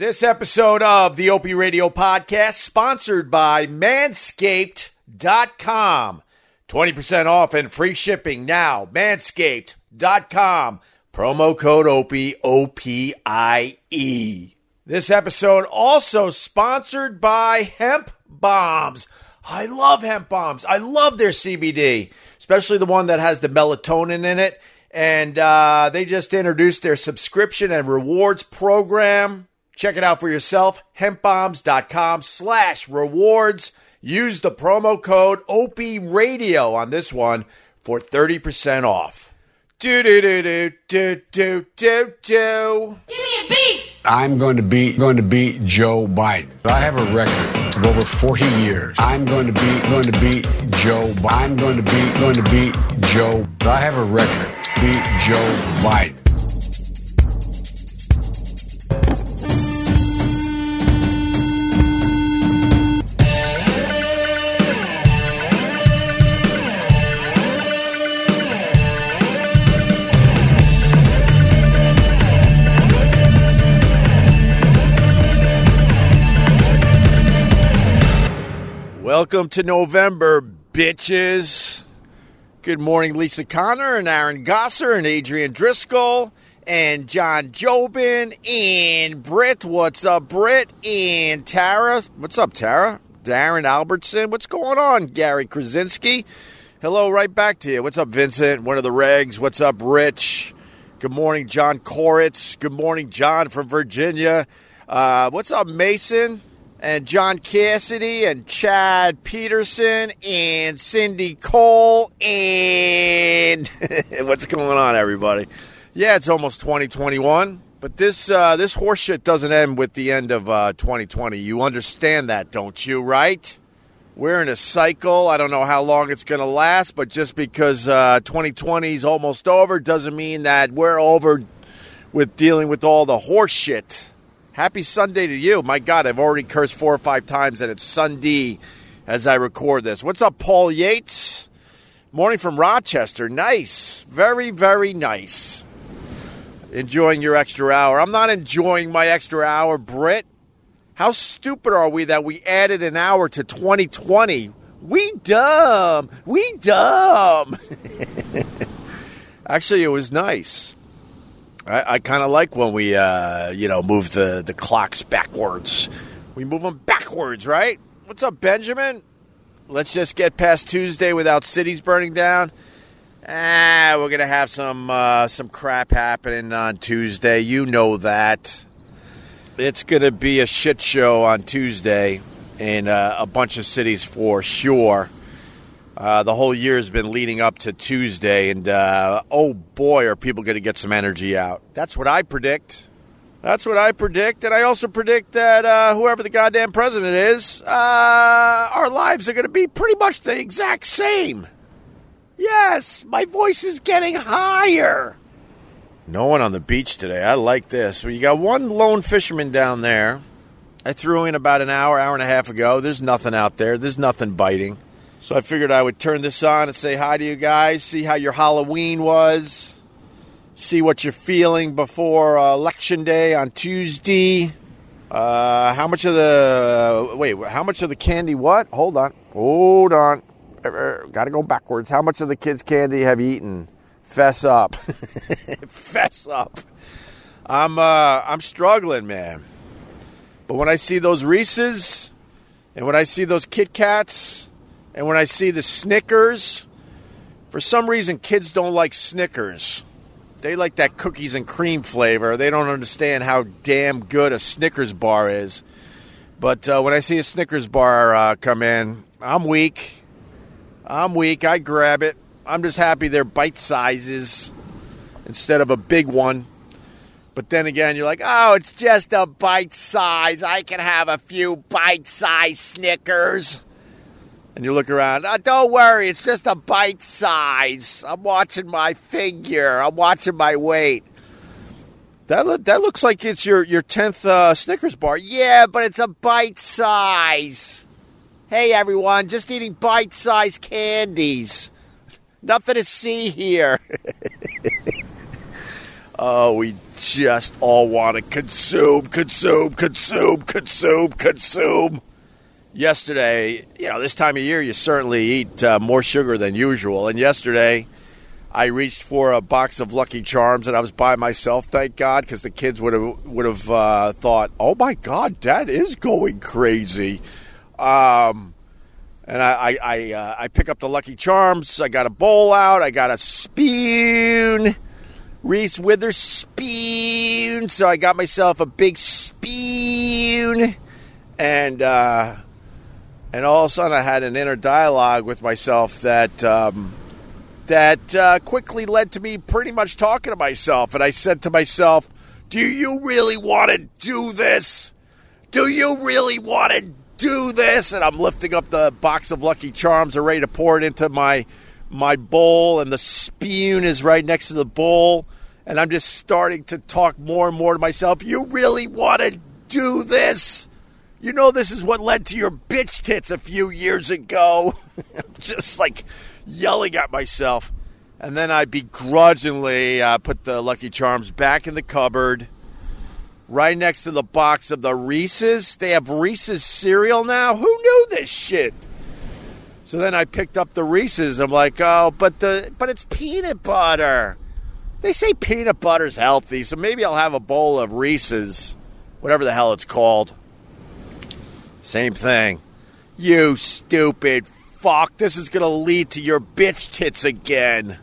This episode of the Opie Radio Podcast sponsored by Manscaped.com. 20% off and free shipping now. Manscaped.com. Promo code OPIE, O P I E. This episode also sponsored by Hemp Bombs. I love hemp bombs. I love their CBD, especially the one that has the melatonin in it. And uh, they just introduced their subscription and rewards program. Check it out for yourself. Hempbombs.com slash rewards. Use the promo code OPIE Radio on this one for 30% off. Do do do do do do do do. Give me a beat. I'm going to beat going to beat Joe Biden. I have a record of over 40 years. I'm going to beat going to beat Joe. Bi- I'm going to beat going to beat Joe. I have a record. Beat Joe Biden. Welcome to November, bitches. Good morning, Lisa Connor and Aaron Gosser and Adrian Driscoll and John Jobin and Britt. What's up, Britt? And Tara. What's up, Tara? Darren Albertson. What's going on, Gary Krasinski? Hello, right back to you. What's up, Vincent? One of the regs. What's up, Rich? Good morning, John Koritz. Good morning, John from Virginia. Uh, what's up, Mason? And John Cassidy and Chad Peterson and Cindy Cole and what's going on, everybody? Yeah, it's almost 2021, but this uh, this horseshit doesn't end with the end of uh, 2020. You understand that, don't you? Right? We're in a cycle. I don't know how long it's going to last, but just because uh, 2020 is almost over doesn't mean that we're over with dealing with all the horseshit. Happy Sunday to you. My God, I've already cursed four or five times, and it's Sunday as I record this. What's up, Paul Yates? Morning from Rochester. Nice. Very, very nice. Enjoying your extra hour. I'm not enjoying my extra hour, Britt. How stupid are we that we added an hour to 2020? We dumb. We dumb. Actually, it was nice. I, I kind of like when we, uh, you know, move the, the clocks backwards. We move them backwards, right? What's up, Benjamin? Let's just get past Tuesday without cities burning down. Ah, we're gonna have some uh, some crap happening on Tuesday. You know that. It's gonna be a shit show on Tuesday in uh, a bunch of cities for sure. Uh, the whole year has been leading up to Tuesday, and uh, oh boy, are people going to get some energy out. That's what I predict. That's what I predict, and I also predict that uh, whoever the goddamn president is, uh, our lives are going to be pretty much the exact same. Yes, my voice is getting higher. No one on the beach today. I like this. Well, you got one lone fisherman down there. I threw in about an hour, hour and a half ago. There's nothing out there. There's nothing biting. So I figured I would turn this on and say hi to you guys, see how your Halloween was, see what you're feeling before uh, Election Day on Tuesday. Uh, how much of the wait? How much of the candy? What? Hold on, hold on. Got to go backwards. How much of the kids' candy have you eaten? Fess up, fess up. I'm uh, I'm struggling, man. But when I see those Reese's and when I see those Kit Kats and when I see the Snickers, for some reason, kids don't like Snickers. They like that cookies and cream flavor. They don't understand how damn good a Snickers bar is. But uh, when I see a Snickers bar uh, come in, I'm weak. I'm weak. I grab it. I'm just happy they're bite sizes instead of a big one. But then again, you're like, oh, it's just a bite size. I can have a few bite size Snickers. And you look around, oh, don't worry, it's just a bite size. I'm watching my figure, I'm watching my weight. That, that looks like it's your, your 10th uh, Snickers bar. Yeah, but it's a bite size. Hey, everyone, just eating bite sized candies. Nothing to see here. Oh, we just all want to consume, consume, consume, consume, consume. Yesterday, you know, this time of year, you certainly eat uh, more sugar than usual. And yesterday, I reached for a box of Lucky Charms, and I was by myself. Thank God, because the kids would have would have uh, thought, "Oh my God, Dad is going crazy." Um, and I I I, uh, I pick up the Lucky Charms. I got a bowl out. I got a spoon. Reese Witherspoon. So I got myself a big spoon, and uh, and all of a sudden I had an inner dialogue with myself that um, that uh, quickly led to me pretty much talking to myself, and I said to myself, "Do you really want to do this? Do you really want to do this?" And I'm lifting up the box of Lucky Charms, and ready to pour it into my my bowl, and the spoon is right next to the bowl. And I'm just starting to talk more and more to myself. You really want to do this? You know, this is what led to your bitch tits a few years ago. just like yelling at myself. And then I begrudgingly uh, put the Lucky Charms back in the cupboard, right next to the box of the Reese's. They have Reese's cereal now. Who knew this shit? So then I picked up the Reese's. I'm like, oh, but the but it's peanut butter. They say peanut butter's healthy, so maybe I'll have a bowl of Reese's, whatever the hell it's called. Same thing. You stupid fuck. This is going to lead to your bitch tits again.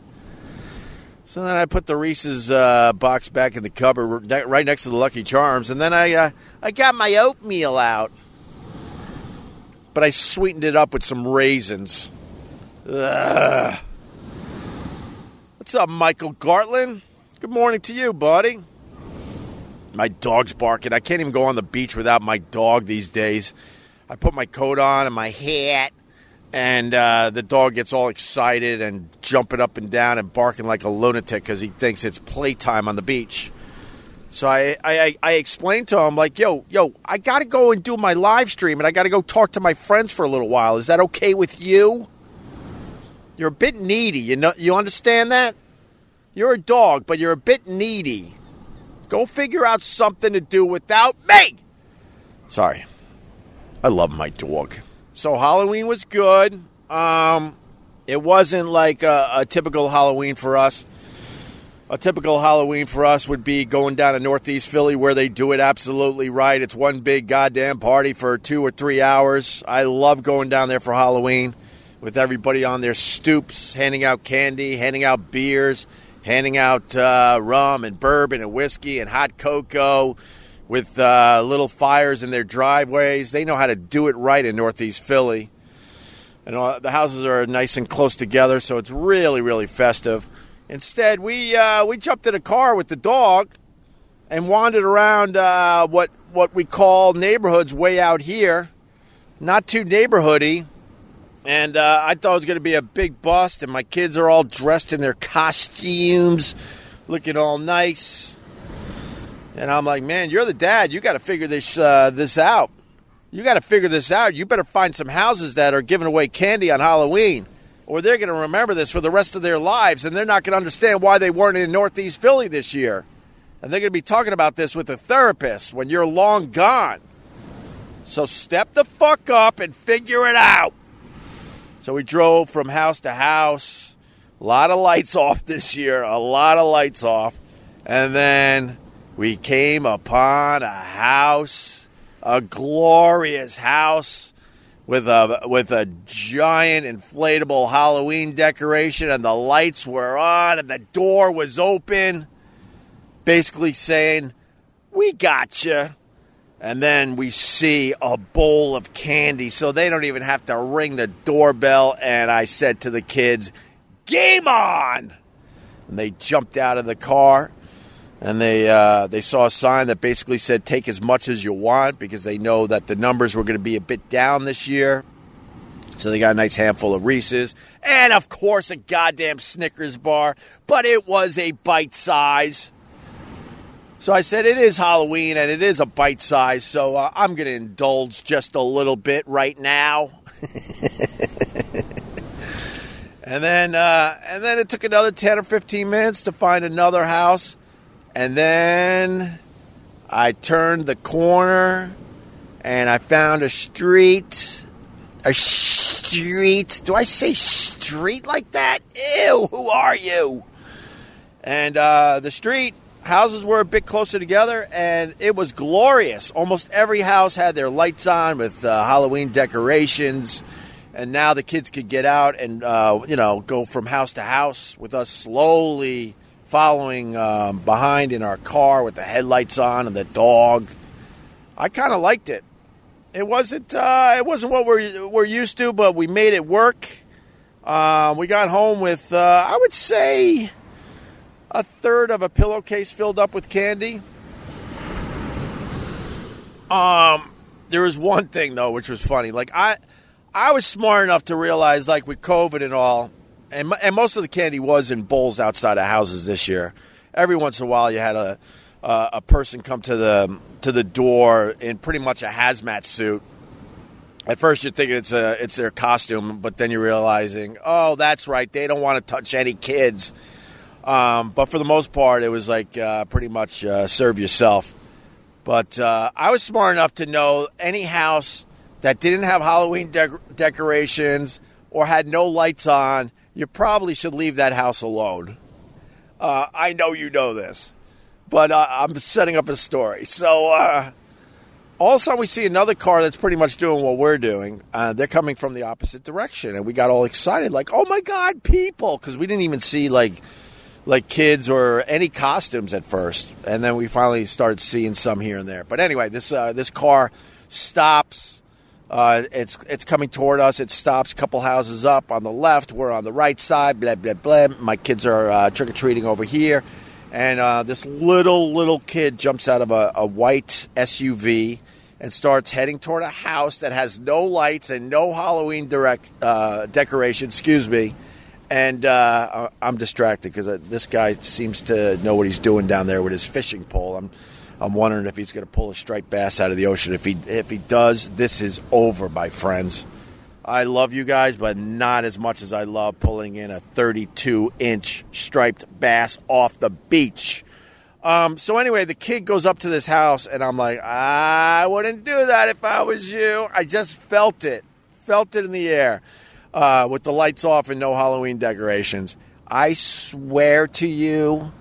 So then I put the Reese's uh, box back in the cupboard right next to the Lucky Charms, and then I uh, I got my oatmeal out, but I sweetened it up with some raisins. Ugh. What's up, Michael Gartland? Good morning to you, buddy. My dog's barking. I can't even go on the beach without my dog these days. I put my coat on and my hat, and uh, the dog gets all excited and jumping up and down and barking like a lunatic because he thinks it's playtime on the beach. So I, I, I explained to him like, yo, yo, I got to go and do my live stream, and I got to go talk to my friends for a little while. Is that okay with you? You're a bit needy. You know, you understand that? You're a dog, but you're a bit needy. Go figure out something to do without me. Sorry. I love my dog. So Halloween was good. Um, it wasn't like a, a typical Halloween for us. A typical Halloween for us would be going down to Northeast Philly where they do it absolutely right. It's one big goddamn party for two or three hours. I love going down there for Halloween with everybody on their stoops, handing out candy, handing out beers, handing out uh, rum and bourbon and whiskey and hot cocoa with uh, little fires in their driveways. They know how to do it right in Northeast Philly. And uh, the houses are nice and close together, so it's really, really festive. Instead, we uh, we jumped in a car with the dog and wandered around uh, what what we call neighborhoods way out here. Not too neighborhoody, and uh, I thought it was going to be a big bust. And my kids are all dressed in their costumes, looking all nice. And I'm like, man, you're the dad. You got to figure this uh, this out. You got to figure this out. You better find some houses that are giving away candy on Halloween, or they're going to remember this for the rest of their lives, and they're not going to understand why they weren't in Northeast Philly this year. And they're going to be talking about this with a therapist when you're long gone. So step the fuck up and figure it out. So we drove from house to house. A lot of lights off this year, a lot of lights off. And then we came upon a house, a glorious house with a with a giant inflatable Halloween decoration and the lights were on and the door was open basically saying, "We got you." And then we see a bowl of candy, so they don't even have to ring the doorbell. And I said to the kids, "Game on!" And they jumped out of the car and they uh, they saw a sign that basically said take as much as you want because they know that the numbers were going to be a bit down this year. So they got a nice handful of Reese's and of course a goddamn Snickers bar, but it was a bite size. So I said it is Halloween and it is a bite size, so uh, I'm going to indulge just a little bit right now. and then uh, and then it took another 10 or 15 minutes to find another house And then I turned the corner and I found a street. A street. Do I say street like that? Ew, who are you? And uh, the street houses were a bit closer together, and it was glorious. Almost every house had their lights on with uh, Halloween decorations, and now the kids could get out and uh, you know go from house to house with us slowly following um, behind in our car with the headlights on and the dog. I kind of liked it. It wasn't uh, it wasn't what we're we're used to, but we made it work. Uh, we got home with uh, I would say a third of a pillowcase filled up with candy. Um, there was one thing though, which was funny. Like I, I was smart enough to realize, like with COVID and all, and and most of the candy was in bowls outside of houses this year. Every once in a while, you had a uh, a person come to the to the door in pretty much a hazmat suit. At first, you're thinking it's a it's their costume, but then you're realizing, oh, that's right, they don't want to touch any kids. Um, but for the most part, it was like uh, pretty much uh, serve yourself. But uh, I was smart enough to know any house that didn't have Halloween de- decorations or had no lights on, you probably should leave that house alone. Uh, I know you know this, but uh, I'm setting up a story. So uh, all of a sudden, we see another car that's pretty much doing what we're doing. they're coming from the opposite direction, and we got all excited, like, "Oh my God, people!" Because we didn't even see like like kids or any costumes at first, and then we finally started seeing some here and there. But anyway, this uh, this car stops. Uh, it's it's coming toward us. It stops a couple houses up on the left. We're on the right side. Blah blah blah. My kids are uh, trick or treating over here, and uh, this little little kid jumps out of a, a white SUV and starts heading toward a house that has no lights and no Halloween direct uh, decoration. Excuse me and uh, I'm distracted because uh, this guy seems to know what he's doing down there with his fishing pole. I'm, I'm wondering if he's going to pull a striped bass out of the ocean. If he, if he does, this is over, my friends. I love you guys, but not as much as I love pulling in a 32 inch striped bass off the beach. Um, so anyway, the kid goes up to this house, and I'm like, I wouldn't do that if I was you. I just felt it, felt it in the air uh, with the lights off and no Halloween decorations. I swear to you,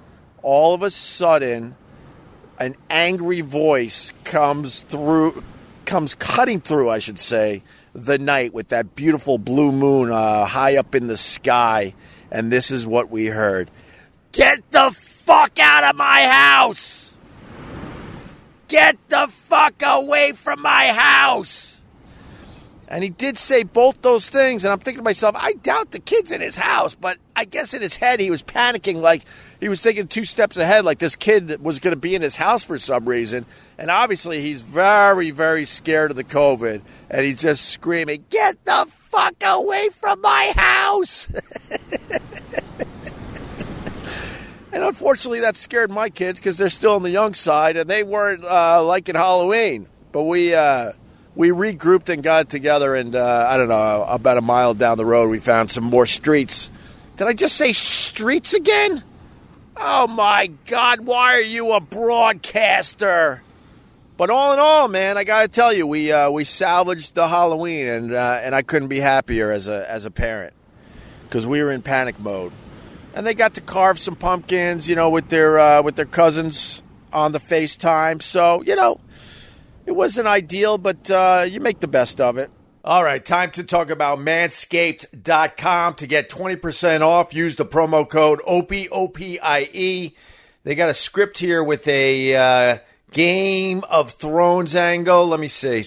all of a sudden, an angry voice comes through, comes cutting through, I should say, the night with that beautiful blue moon uh, high up in the sky. And this is what we heard Get the fuck out of my house! Get the fuck away from my house! And he did say both those things. And I'm thinking to myself, I doubt the kid's in his house, but I guess in his head he was panicking, like he was thinking two steps ahead, like this kid was going to be in his house for some reason. And obviously he's very, very scared of the COVID. And he's just screaming, Get the fuck away from my house! and unfortunately, that scared my kids because they're still on the young side and they weren't uh, liking Halloween. But we. Uh, we regrouped and got together, and uh, I don't know, about a mile down the road, we found some more streets. Did I just say streets again? Oh my God, why are you a broadcaster? But all in all, man, I got to tell you, we uh, we salvaged the Halloween, and uh, and I couldn't be happier as a as a parent because we were in panic mode, and they got to carve some pumpkins, you know, with their uh, with their cousins on the FaceTime. So you know, it wasn't ideal, but uh, you make the best of it. All right, time to talk about manscaped.com to get 20% off. Use the promo code OPIE, O-P-I-E. They got a script here with a uh, Game of Thrones angle. Let me see.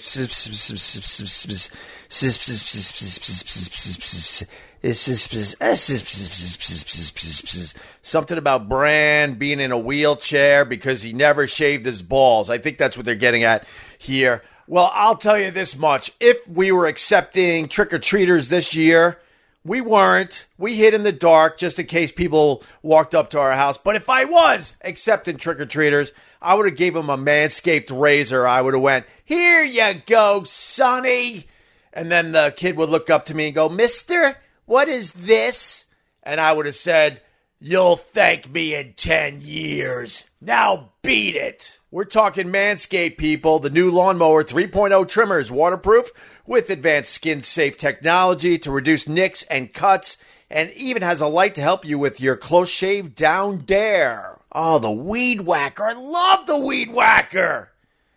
Something about Bran being in a wheelchair because he never shaved his balls. I think that's what they're getting at here. Well, I'll tell you this much. If we were accepting trick or treaters this year, we weren't. We hid in the dark just in case people walked up to our house. But if I was accepting trick or treaters, I would have gave them a manscaped razor. I would have went, "Here you go, Sonny." And then the kid would look up to me and go, "Mister, what is this?" And I would have said, You'll thank me in 10 years. Now beat it. We're talking Manscaped, people. The new Lawnmower 3.0 trimmer is waterproof with advanced skin safe technology to reduce nicks and cuts, and even has a light to help you with your close shave down there. Oh, the Weed Whacker. I love the Weed Whacker.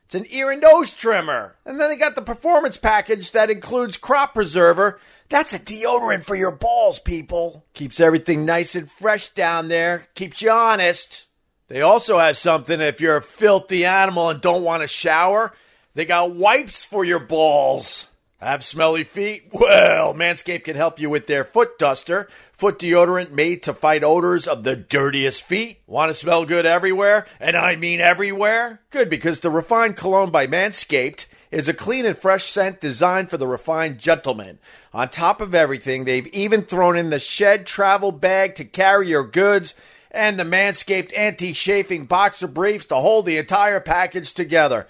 It's an ear and nose trimmer. And then they got the performance package that includes crop preserver that's a deodorant for your balls, people. Keeps everything nice and fresh down there, keeps you honest. They also have something if you're a filthy animal and don't want to shower, they got wipes for your balls. Have smelly feet? Well, Manscaped can help you with their foot duster, foot deodorant made to fight odors of the dirtiest feet. Want to smell good everywhere? And I mean everywhere? Good, because the refined cologne by Manscaped is a clean and fresh scent designed for the refined gentleman. On top of everything, they've even thrown in the shed travel bag to carry your goods and the Manscaped anti chafing boxer briefs to hold the entire package together.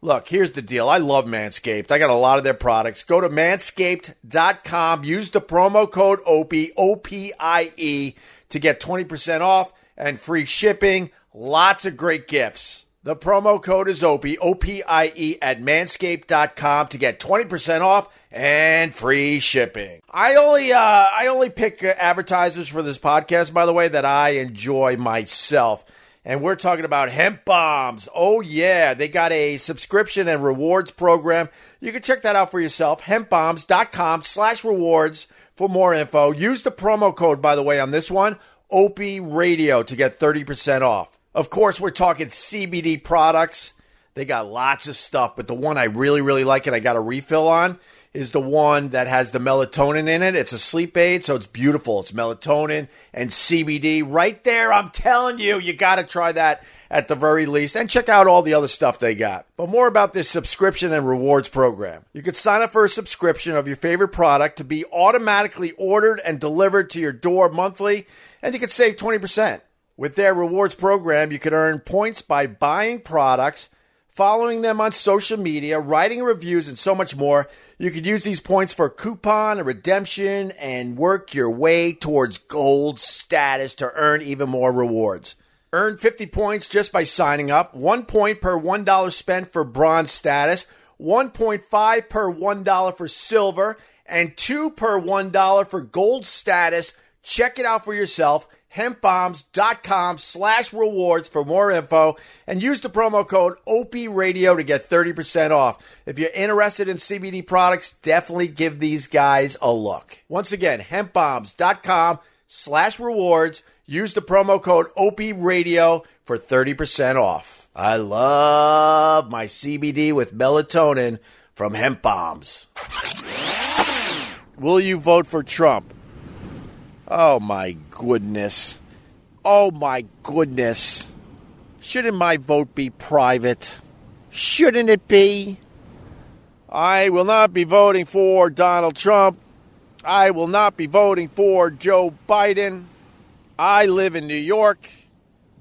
Look, here's the deal. I love Manscaped. I got a lot of their products. Go to manscaped.com, use the promo code OPIE, O P I E, to get 20% off and free shipping. Lots of great gifts. The promo code is OPIE, O P I E, at manscaped.com to get 20% off and free shipping. I only uh, I only pick uh, advertisers for this podcast, by the way, that I enjoy myself. And we're talking about Hemp Bombs. Oh, yeah. They got a subscription and rewards program. You can check that out for yourself. Hempbombs.com slash rewards for more info. Use the promo code, by the way, on this one, Opie Radio, to get 30% off. Of course, we're talking CBD products. They got lots of stuff, but the one I really, really like and I got a refill on is the one that has the melatonin in it. It's a sleep aid, so it's beautiful. It's melatonin and CBD right there. I'm telling you, you got to try that at the very least and check out all the other stuff they got. But more about this subscription and rewards program. You could sign up for a subscription of your favorite product to be automatically ordered and delivered to your door monthly, and you could save 20%. With their rewards program, you can earn points by buying products, following them on social media, writing reviews, and so much more. You can use these points for coupon, redemption, and work your way towards gold status to earn even more rewards. Earn 50 points just by signing up, one point per $1 spent for bronze status, 1.5 per $1 for silver, and 2 per $1 for gold status. Check it out for yourself hempbombs.com slash rewards for more info and use the promo code OPIE Radio to get 30% off. If you're interested in CBD products, definitely give these guys a look. Once again, hempbombs.com slash rewards. Use the promo code OPIE Radio for 30% off. I love my CBD with melatonin from Hemp Bombs. Will you vote for Trump? Oh my goodness. Oh my goodness. Shouldn't my vote be private? Shouldn't it be? I will not be voting for Donald Trump. I will not be voting for Joe Biden. I live in New York.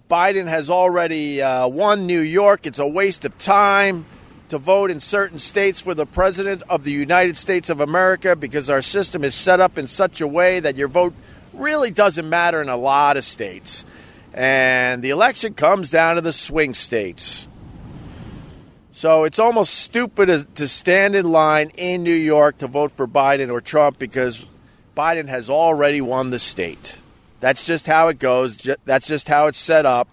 Biden has already uh, won New York. It's a waste of time to vote in certain states for the President of the United States of America because our system is set up in such a way that your vote really doesn't matter in a lot of states. And the election comes down to the swing states. So it's almost stupid to stand in line in New York to vote for Biden or Trump because Biden has already won the state. That's just how it goes. That's just how it's set up.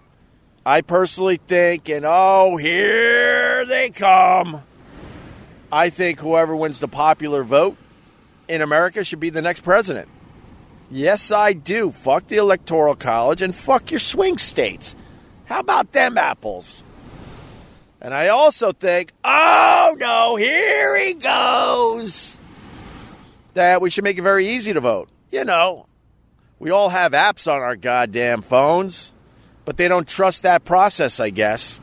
I personally think, and oh, here they come. I think whoever wins the popular vote in America should be the next president. Yes, I do. Fuck the Electoral College and fuck your swing states. How about them apples? And I also think, oh no, here he goes, that we should make it very easy to vote. You know, we all have apps on our goddamn phones, but they don't trust that process, I guess.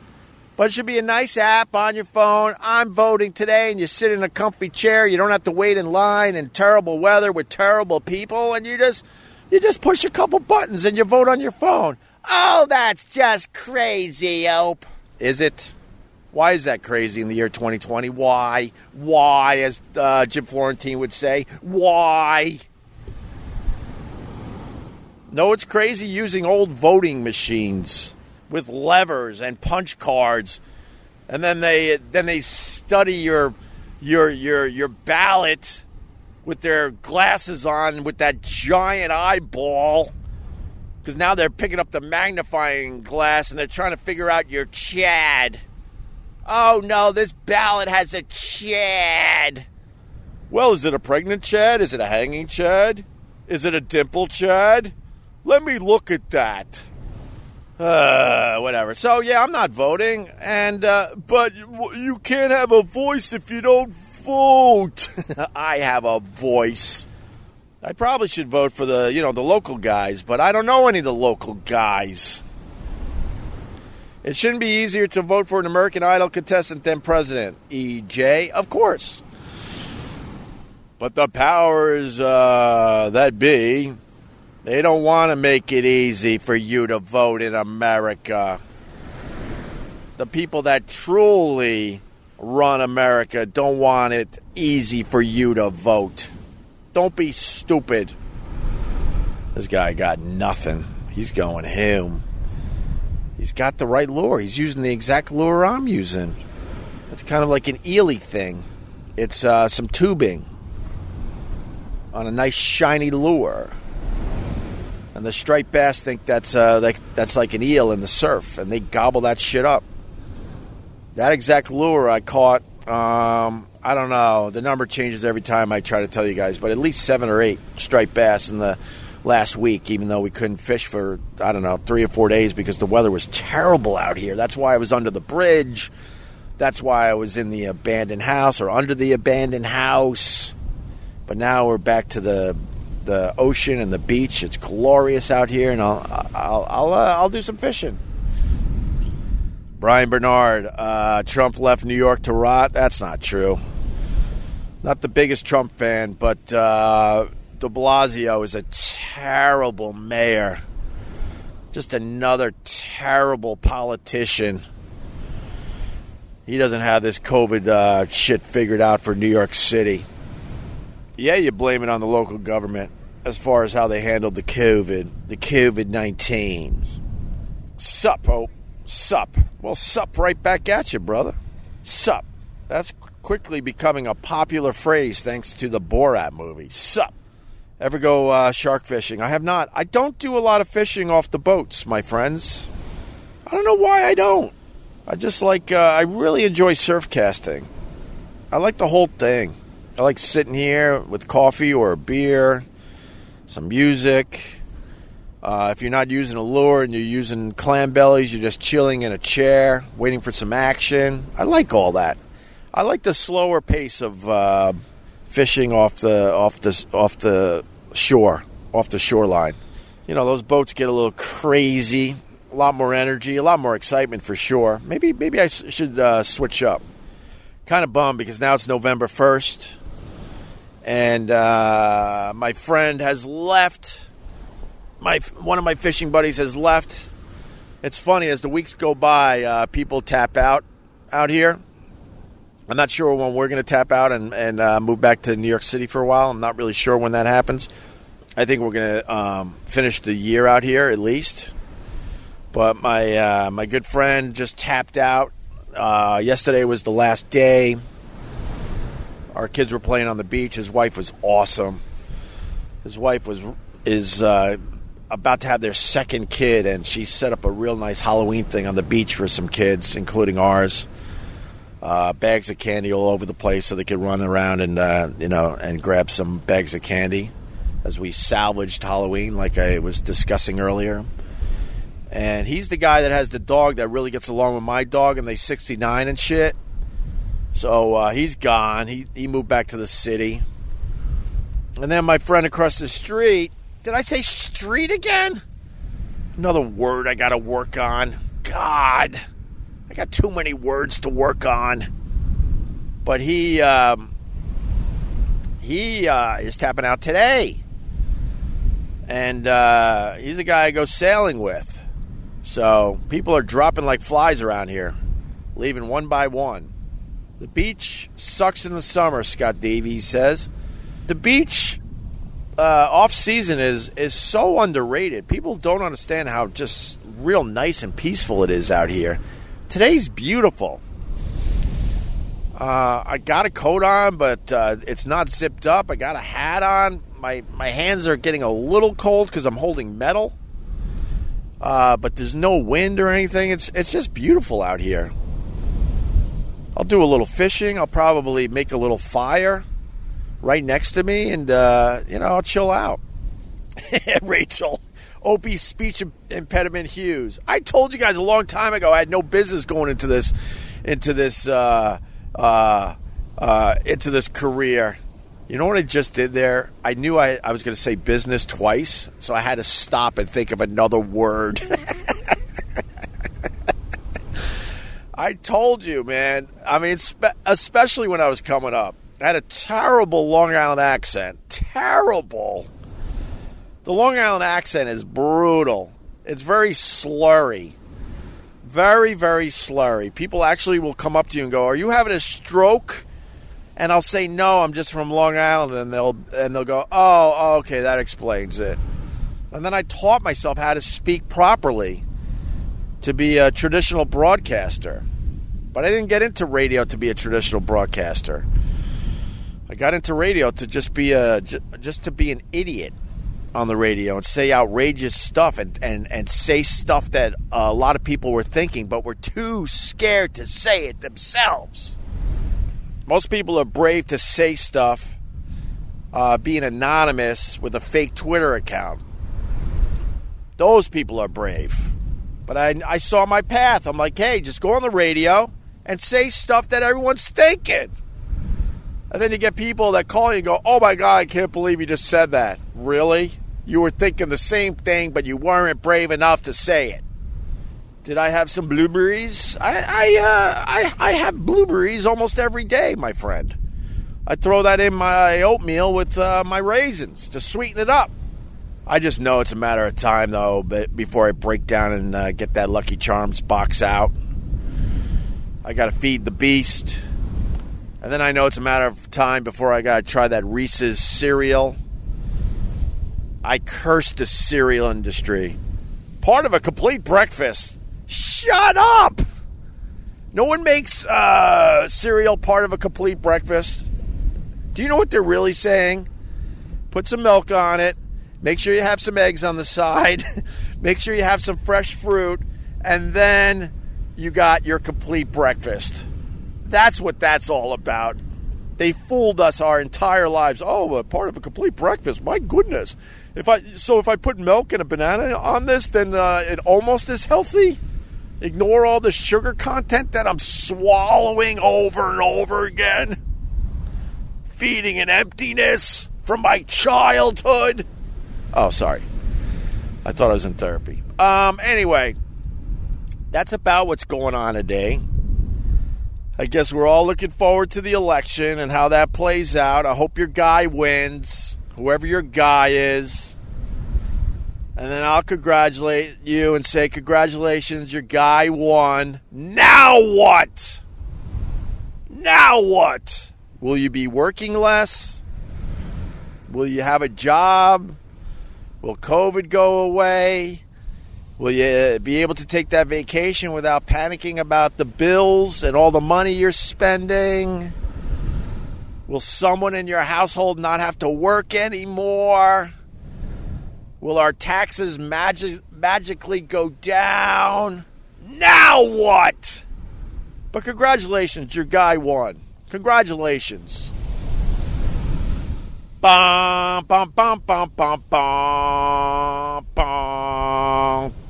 But it should be a nice app on your phone. I'm voting today, and you sit in a comfy chair. You don't have to wait in line in terrible weather with terrible people, and you just you just push a couple buttons and you vote on your phone. Oh, that's just crazy, Ope. Is it? Why is that crazy in the year 2020? Why? Why, as uh, Jim Florentine would say, why? No, it's crazy using old voting machines with levers and punch cards, and then they then they study your your your your ballot with their glasses on with that giant eyeball because now they're picking up the magnifying glass and they're trying to figure out your Chad. Oh no, this ballot has a Chad. Well, is it a pregnant Chad? Is it a hanging Chad? Is it a dimple Chad? Let me look at that. Uh, whatever. So yeah, I'm not voting, and uh, but you can't have a voice if you don't vote. I have a voice. I probably should vote for the you know the local guys, but I don't know any of the local guys. It shouldn't be easier to vote for an American Idol contestant than president. EJ, of course. But the powers uh, that be they don't want to make it easy for you to vote in America. The people that truly run America don't want it easy for you to vote. Don't be stupid. This guy got nothing. He's going home. He's got the right lure. He's using the exact lure I'm using. It's kind of like an eely thing. It's uh, some tubing on a nice shiny lure and the striped bass think that's uh, like, that's like an eel in the surf, and they gobble that shit up. That exact lure I caught. Um, I don't know. The number changes every time I try to tell you guys, but at least seven or eight striped bass in the last week. Even though we couldn't fish for I don't know three or four days because the weather was terrible out here. That's why I was under the bridge. That's why I was in the abandoned house or under the abandoned house. But now we're back to the the ocean and the beach. It's glorious out here, and I'll I'll I'll, uh, I'll do some fishing. Brian Bernard, uh, Trump left New York to rot. That's not true. Not the biggest Trump fan, but uh, De Blasio is a terrible mayor. Just another terrible politician. He doesn't have this COVID uh, shit figured out for New York City yeah, you blame it on the local government as far as how they handled the COVID, the COVID 19. Sup, Ope. Sup. Well, sup right back at you, brother. Sup. That's quickly becoming a popular phrase thanks to the Borat movie. Sup. Ever go uh, shark fishing? I have not. I don't do a lot of fishing off the boats, my friends. I don't know why I don't. I just like, uh, I really enjoy surf casting. I like the whole thing. I like sitting here with coffee or a beer, some music. Uh, if you're not using a lure and you're using clam bellies, you're just chilling in a chair, waiting for some action. I like all that. I like the slower pace of uh, fishing off the off the off the shore, off the shoreline. You know, those boats get a little crazy, a lot more energy, a lot more excitement for sure. Maybe maybe I should uh, switch up. Kind of bummed because now it's November first and uh, my friend has left. My one of my fishing buddies has left. It's funny as the weeks go by, uh, people tap out out here. I'm not sure when we're going to tap out and, and uh, move back to New York City for a while. I'm not really sure when that happens. I think we're going to um, finish the year out here at least. But my uh, my good friend just tapped out. Uh, yesterday was the last day. Our kids were playing on the beach. His wife was awesome. His wife was is uh, about to have their second kid, and she set up a real nice Halloween thing on the beach for some kids, including ours. Uh, bags of candy all over the place, so they could run around and uh, you know and grab some bags of candy as we salvaged Halloween, like I was discussing earlier. And he's the guy that has the dog that really gets along with my dog, and they 69 and shit. So uh, he's gone. He, he moved back to the city. And then my friend across the street. Did I say street again? Another word I got to work on. God, I got too many words to work on. But he um, he uh, is tapping out today, and uh, he's a guy I go sailing with. So people are dropping like flies around here, leaving one by one. The beach sucks in the summer, Scott Davies says. The beach, uh, off season is is so underrated. People don't understand how just real nice and peaceful it is out here. Today's beautiful. Uh, I got a coat on, but uh, it's not zipped up. I got a hat on. My my hands are getting a little cold because I'm holding metal. Uh, but there's no wind or anything. It's it's just beautiful out here. I'll do a little fishing. I'll probably make a little fire right next to me, and uh, you know I'll chill out. Rachel, Opie's speech impediment Hughes. I told you guys a long time ago I had no business going into this into this uh, uh, uh, into this career. You know what I just did there? I knew I, I was going to say business twice, so I had to stop and think of another word. I told you, man. I mean, spe- especially when I was coming up, I had a terrible Long Island accent. Terrible. The Long Island accent is brutal. It's very slurry. Very, very slurry. People actually will come up to you and go, "Are you having a stroke?" And I'll say, "No, I'm just from Long Island." And they'll and they'll go, "Oh, oh okay, that explains it." And then I taught myself how to speak properly to be a traditional broadcaster. But I didn't get into radio to be a traditional broadcaster. I got into radio to just be a just to be an idiot on the radio and say outrageous stuff and, and, and say stuff that a lot of people were thinking but were too scared to say it themselves. Most people are brave to say stuff uh, being anonymous with a fake Twitter account. Those people are brave. But I, I saw my path. I'm like, hey, just go on the radio and say stuff that everyone's thinking. And then you get people that call you and go, oh my God, I can't believe you just said that. Really? You were thinking the same thing, but you weren't brave enough to say it. Did I have some blueberries? I I, uh, I, I have blueberries almost every day, my friend. I throw that in my oatmeal with uh, my raisins to sweeten it up. I just know it's a matter of time, though, before I break down and uh, get that Lucky Charms box out. I got to feed the beast. And then I know it's a matter of time before I got to try that Reese's cereal. I curse the cereal industry. Part of a complete breakfast. Shut up! No one makes uh, cereal part of a complete breakfast. Do you know what they're really saying? Put some milk on it. Make sure you have some eggs on the side. Make sure you have some fresh fruit. And then you got your complete breakfast. That's what that's all about. They fooled us our entire lives. Oh, a part of a complete breakfast. My goodness. If I so if I put milk and a banana on this, then uh, it almost is healthy. Ignore all the sugar content that I'm swallowing over and over again. Feeding an emptiness from my childhood. Oh, sorry. I thought I was in therapy. Um, anyway, that's about what's going on today. I guess we're all looking forward to the election and how that plays out. I hope your guy wins, whoever your guy is. And then I'll congratulate you and say, Congratulations, your guy won. Now what? Now what? Will you be working less? Will you have a job? Will COVID go away? Will you be able to take that vacation without panicking about the bills and all the money you're spending? Will someone in your household not have to work anymore? Will our taxes magic- magically go down? Now what? But congratulations, your guy won. Congratulations. Bum, bum, bum, bum, bum, bum, bum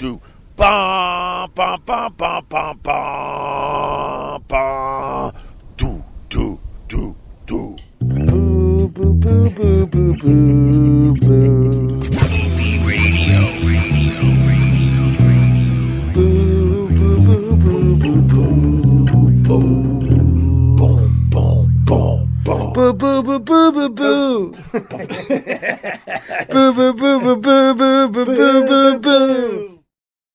bum bum bum bum bum bum bum do do do do. Boo boo boo boo boo boo boo radio radio radio radio boo boo boo boo boo boo boo boom boom boom boom boo boo boo boo boo boo boo. Boo boo boo boo boo boo boo boo boo